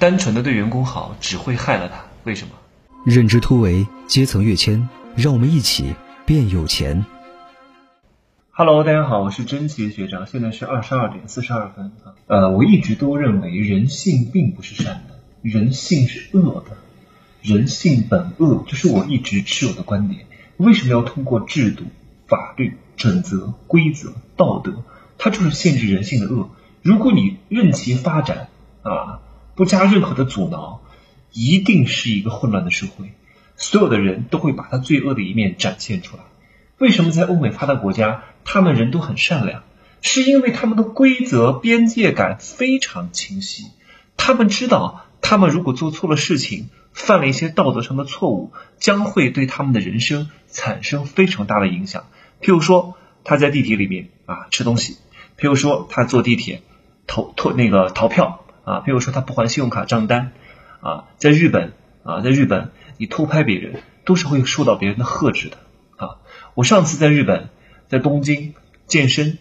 单纯的对员工好只会害了他。为什么？认知突围，阶层跃迁，让我们一起变有钱。Hello，大家好，我是真奇学长，现在是二十二点四十二分啊。呃，我一直都认为人性并不是善的，人性是恶的，人性本恶，这是我一直持有的观点。为什么要通过制度、法律、准则、规则、道德？它就是限制人性的恶。如果你任其发展啊，不加任何的阻挠，一定是一个混乱的社会。所有的人都会把他罪恶的一面展现出来。为什么在欧美发达国家，他们人都很善良？是因为他们的规则边界感非常清晰。他们知道，他们如果做错了事情，犯了一些道德上的错误，将会对他们的人生产生非常大的影响。譬如说，他在地铁里面啊吃东西。譬如说他坐地铁投投那个逃票啊，比如说他不还信用卡账单啊，在日本啊，在日本你偷拍别人都是会受到别人的呵斥的啊。我上次在日本在东京健身，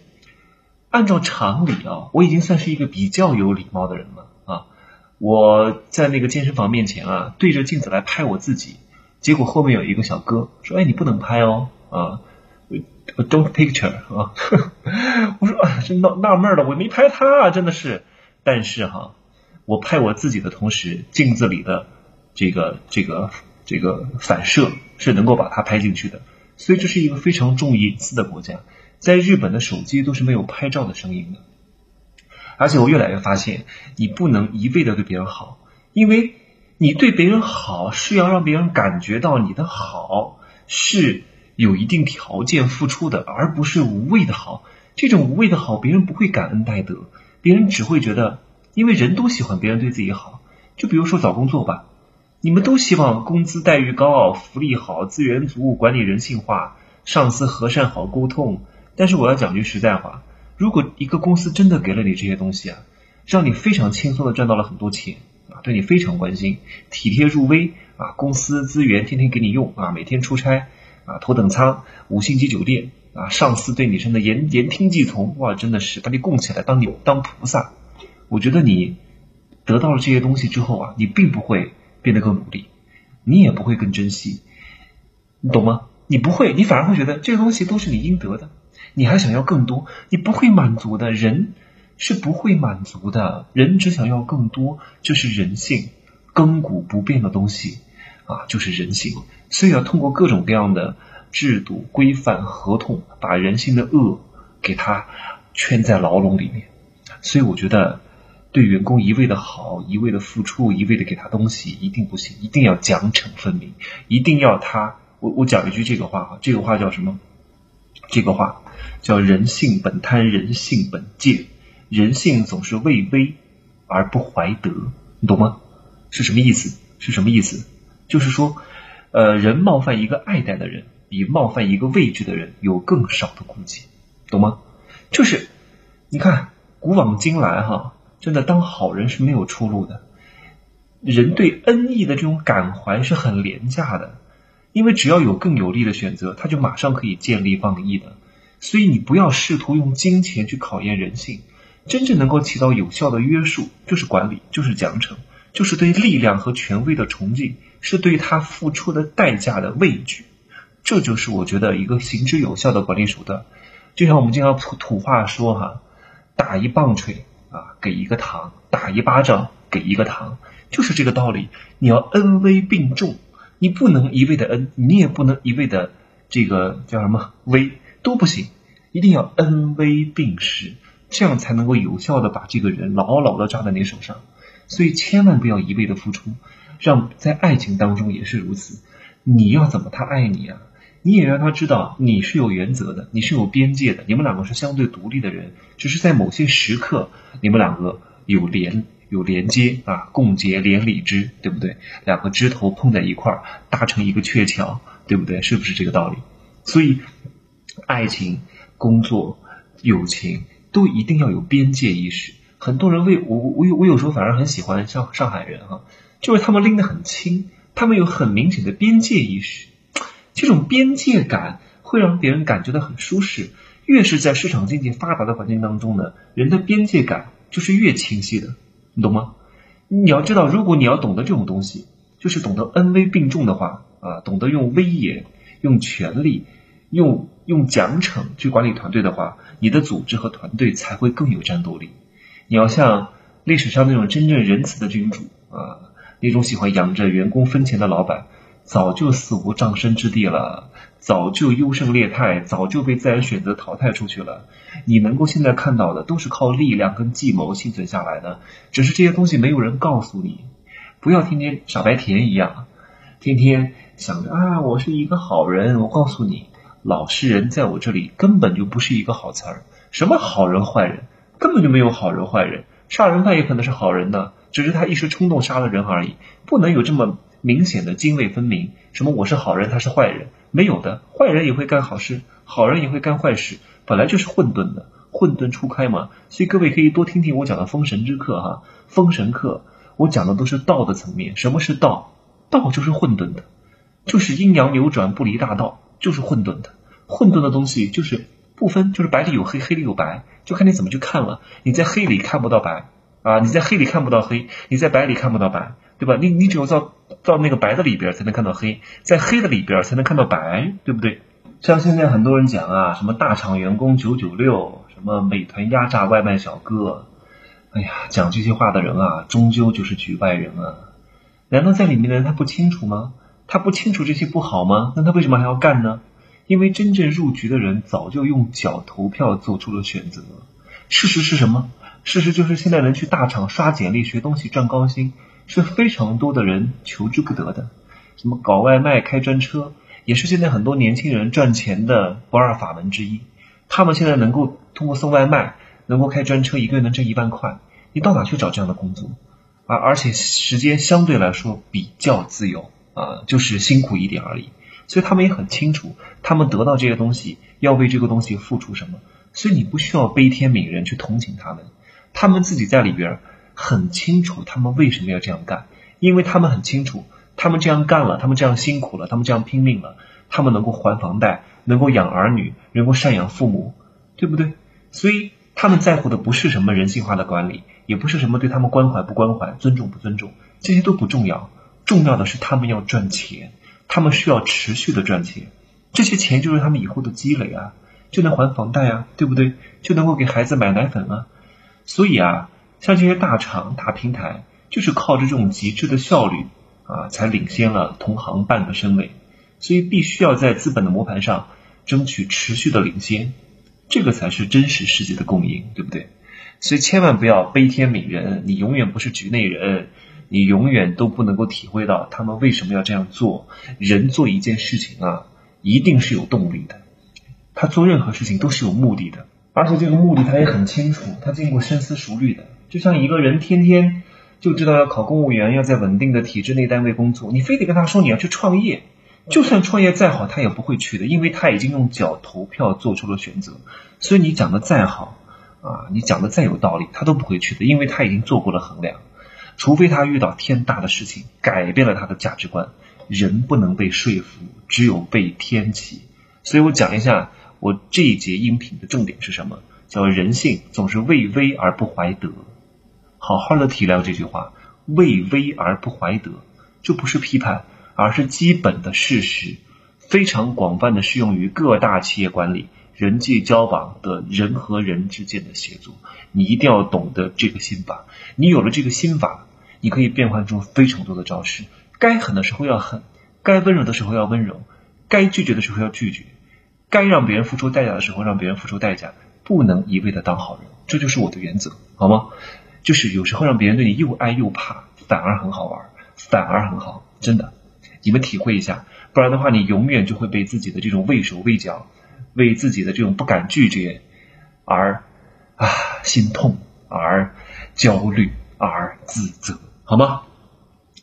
按照常理啊，我已经算是一个比较有礼貌的人了啊。我在那个健身房面前啊，对着镜子来拍我自己，结果后面有一个小哥说：“哎，你不能拍哦啊。” Don't picture 啊！我说啊，真纳纳闷了，我没拍他啊，真的是。但是哈，我拍我自己的同时，镜子里的这个这个这个反射是能够把它拍进去的。所以这是一个非常重隐私的国家，在日本的手机都是没有拍照的声音的。而且我越来越发现，你不能一味的对别人好，因为你对别人好是要让别人感觉到你的好是。有一定条件付出的，而不是无谓的好。这种无谓的好，别人不会感恩戴德，别人只会觉得，因为人都喜欢别人对自己好。就比如说找工作吧，你们都希望工资待遇高、福利好、资源足、管理人性化、上司和善好沟通。但是我要讲句实在话，如果一个公司真的给了你这些东西啊，让你非常轻松的赚到了很多钱啊，对你非常关心、体贴入微啊，公司资源天天给你用啊，每天出差。啊，头等舱、五星级酒店啊，上司对女生的言言听计从，哇，真的是把你供起来当你当菩萨。我觉得你得到了这些东西之后啊，你并不会变得更努力，你也不会更珍惜，你懂吗？你不会，你反而会觉得这些东西都是你应得的，你还想要更多，你不会满足的。人是不会满足的，人只想要更多，这是人性，亘古不变的东西。啊，就是人性，所以要通过各种各样的制度、规范、合同，把人性的恶给他圈在牢笼里面。所以我觉得，对员工一味的好、一味的付出、一味的给他东西，一定不行，一定要奖惩分明，一定要他。我我讲一句这个话哈，这个话叫什么？这个话叫“人性本贪，人性本贱，人性总是畏威而不怀德”，你懂吗？是什么意思？是什么意思？就是说，呃，人冒犯一个爱戴的人，比冒犯一个畏惧的人有更少的顾忌，懂吗？就是，你看古往今来哈，真的当好人是没有出路的。人对恩义的这种感怀是很廉价的，因为只要有更有利的选择，他就马上可以建立放义的。所以你不要试图用金钱去考验人性，真正能够起到有效的约束，就是管理，就是奖惩。就是对力量和权威的崇敬，是对他付出的代价的畏惧，这就是我觉得一个行之有效的管理手段。就像我们经常土土话说哈，打一棒槌啊，给一个糖；打一巴掌，给一个糖，就是这个道理。你要恩威并重，你不能一味的恩，你也不能一味的这个叫什么威都不行，一定要恩威并施，这样才能够有效的把这个人牢牢的抓在你手上。所以千万不要一味的付出，让在爱情当中也是如此。你要怎么他爱你啊？你也让他知道你是有原则的，你是有边界的。你们两个是相对独立的人，只是在某些时刻你们两个有连有连接啊，共结连理枝，对不对？两个枝头碰在一块儿，搭成一个鹊桥，对不对？是不是这个道理？所以，爱情、工作、友情都一定要有边界意识。很多人为我我有我有时候反而很喜欢上上海人哈，就是他们拎得很轻，他们有很明显的边界意识，这种边界感会让别人感觉到很舒适。越是在市场经济发达的环境当中呢，人的边界感就是越清晰的，你懂吗？你要知道，如果你要懂得这种东西，就是懂得恩威并重的话啊，懂得用威严、用权力、用用奖惩去管理团队的话，你的组织和团队才会更有战斗力。你要像历史上那种真正仁慈的君主啊，那种喜欢养着员工分钱的老板，早就死无葬身之地了，早就优胜劣汰，早就被自然选择淘汰出去了。你能够现在看到的，都是靠力量跟计谋幸存下来的，只是这些东西没有人告诉你。不要天天傻白甜一样，天天想着啊，我是一个好人。我告诉你，老实人在我这里根本就不是一个好词儿。什么好人坏人，根本就没有好人坏人。杀人犯也可能是好人呢，只是他一时冲动杀了人而已，不能有这么明显的泾渭分明。什么我是好人，他是坏人，没有的。坏人也会干好事，好人也会干坏事，本来就是混沌的，混沌初开嘛。所以各位可以多听听我讲的《封神之课》哈，《封神课》。我讲的都是道的层面，什么是道？道就是混沌的，就是阴阳扭转不离大道，就是混沌的。混沌的东西就是不分，就是白里有黑，黑里有白，就看你怎么去看了。你在黑里看不到白啊，你在黑里看不到黑，你在白里看不到白，对吧？你你只有在到那个白的里边才能看到黑，在黑的里边才能看到白，对不对？像现在很多人讲啊，什么大厂员工九九六，什么美团压榨外卖小哥。哎呀，讲这些话的人啊，终究就是局外人啊！难道在里面的人他不清楚吗？他不清楚这些不好吗？那他为什么还要干呢？因为真正入局的人早就用脚投票做出了选择。事实是什么？事实就是现在能去大厂刷简历、学东西、赚高薪，是非常多的人求之不得的。什么搞外卖、开专车，也是现在很多年轻人赚钱的不二法门之一。他们现在能够通过送外卖。能够开专车，一个月能挣一万块，你到哪去找这样的工作？啊，而且时间相对来说比较自由啊，就是辛苦一点而已。所以他们也很清楚，他们得到这些东西要为这个东西付出什么。所以你不需要悲天悯人去同情他们，他们自己在里边很清楚他们为什么要这样干，因为他们很清楚，他们这样干了，他们这样辛苦了，他们这样拼命了，他们能够还房贷，能够养儿女，能够赡养父母，对不对？所以。他们在乎的不是什么人性化的管理，也不是什么对他们关怀不关怀、尊重不尊重，这些都不重要。重要的是他们要赚钱，他们需要持续的赚钱，这些钱就是他们以后的积累啊，就能还房贷啊，对不对？就能够给孩子买奶粉啊。所以啊，像这些大厂、大平台，就是靠着这种极致的效率啊，才领先了同行半个身位。所以必须要在资本的磨盘上争取持续的领先。这个才是真实世界的共赢，对不对？所以千万不要悲天悯人，你永远不是局内人，你永远都不能够体会到他们为什么要这样做。人做一件事情啊，一定是有动力的，他做任何事情都是有目的的，而且这个目的他也很清楚，他经过深思熟虑的。就像一个人天天就知道要考公务员，要在稳定的体制内单位工作，你非得跟他说你要去创业。就算创业再好，他也不会去的，因为他已经用脚投票做出了选择。所以你讲的再好啊，你讲的再有道理，他都不会去的，因为他已经做过了衡量。除非他遇到天大的事情，改变了他的价值观。人不能被说服，只有被天启。所以我讲一下我这一节音频的重点是什么？叫人性总是畏威而不怀德。好好的体谅这句话，畏威而不怀德，这不是批判。而是基本的事实，非常广泛的适用于各大企业管理、人际交往的人和人之间的协作。你一定要懂得这个心法。你有了这个心法，你可以变换出非常多的招式。该狠的时候要狠，该温柔的时候要温柔，该拒绝的时候要拒绝，该让别人付出代价的时候让别人付出代价。不能一味的当好人，这就是我的原则，好吗？就是有时候让别人对你又爱又怕，反而很好玩，反而很好，真的。你们体会一下，不然的话，你永远就会被自己的这种畏手畏脚，为自己的这种不敢拒绝而啊心痛，而焦虑，而自责，好吗？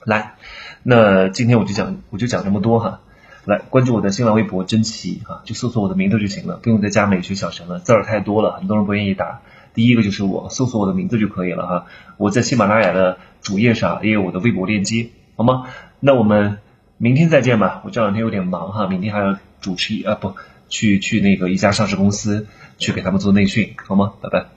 来，那今天我就讲，我就讲这么多哈。来，关注我的新浪微博真奇哈，就搜索我的名字就行了，不用再加美学小神了，字儿太多了，很多人不愿意打。第一个就是我，搜索我的名字就可以了哈。我在喜马拉雅的主页上也有我的微博链接，好吗？那我们。明天再见吧，我这两天有点忙哈，明天还要主持一啊不去去那个一家上市公司去给他们做内训，好吗？拜拜。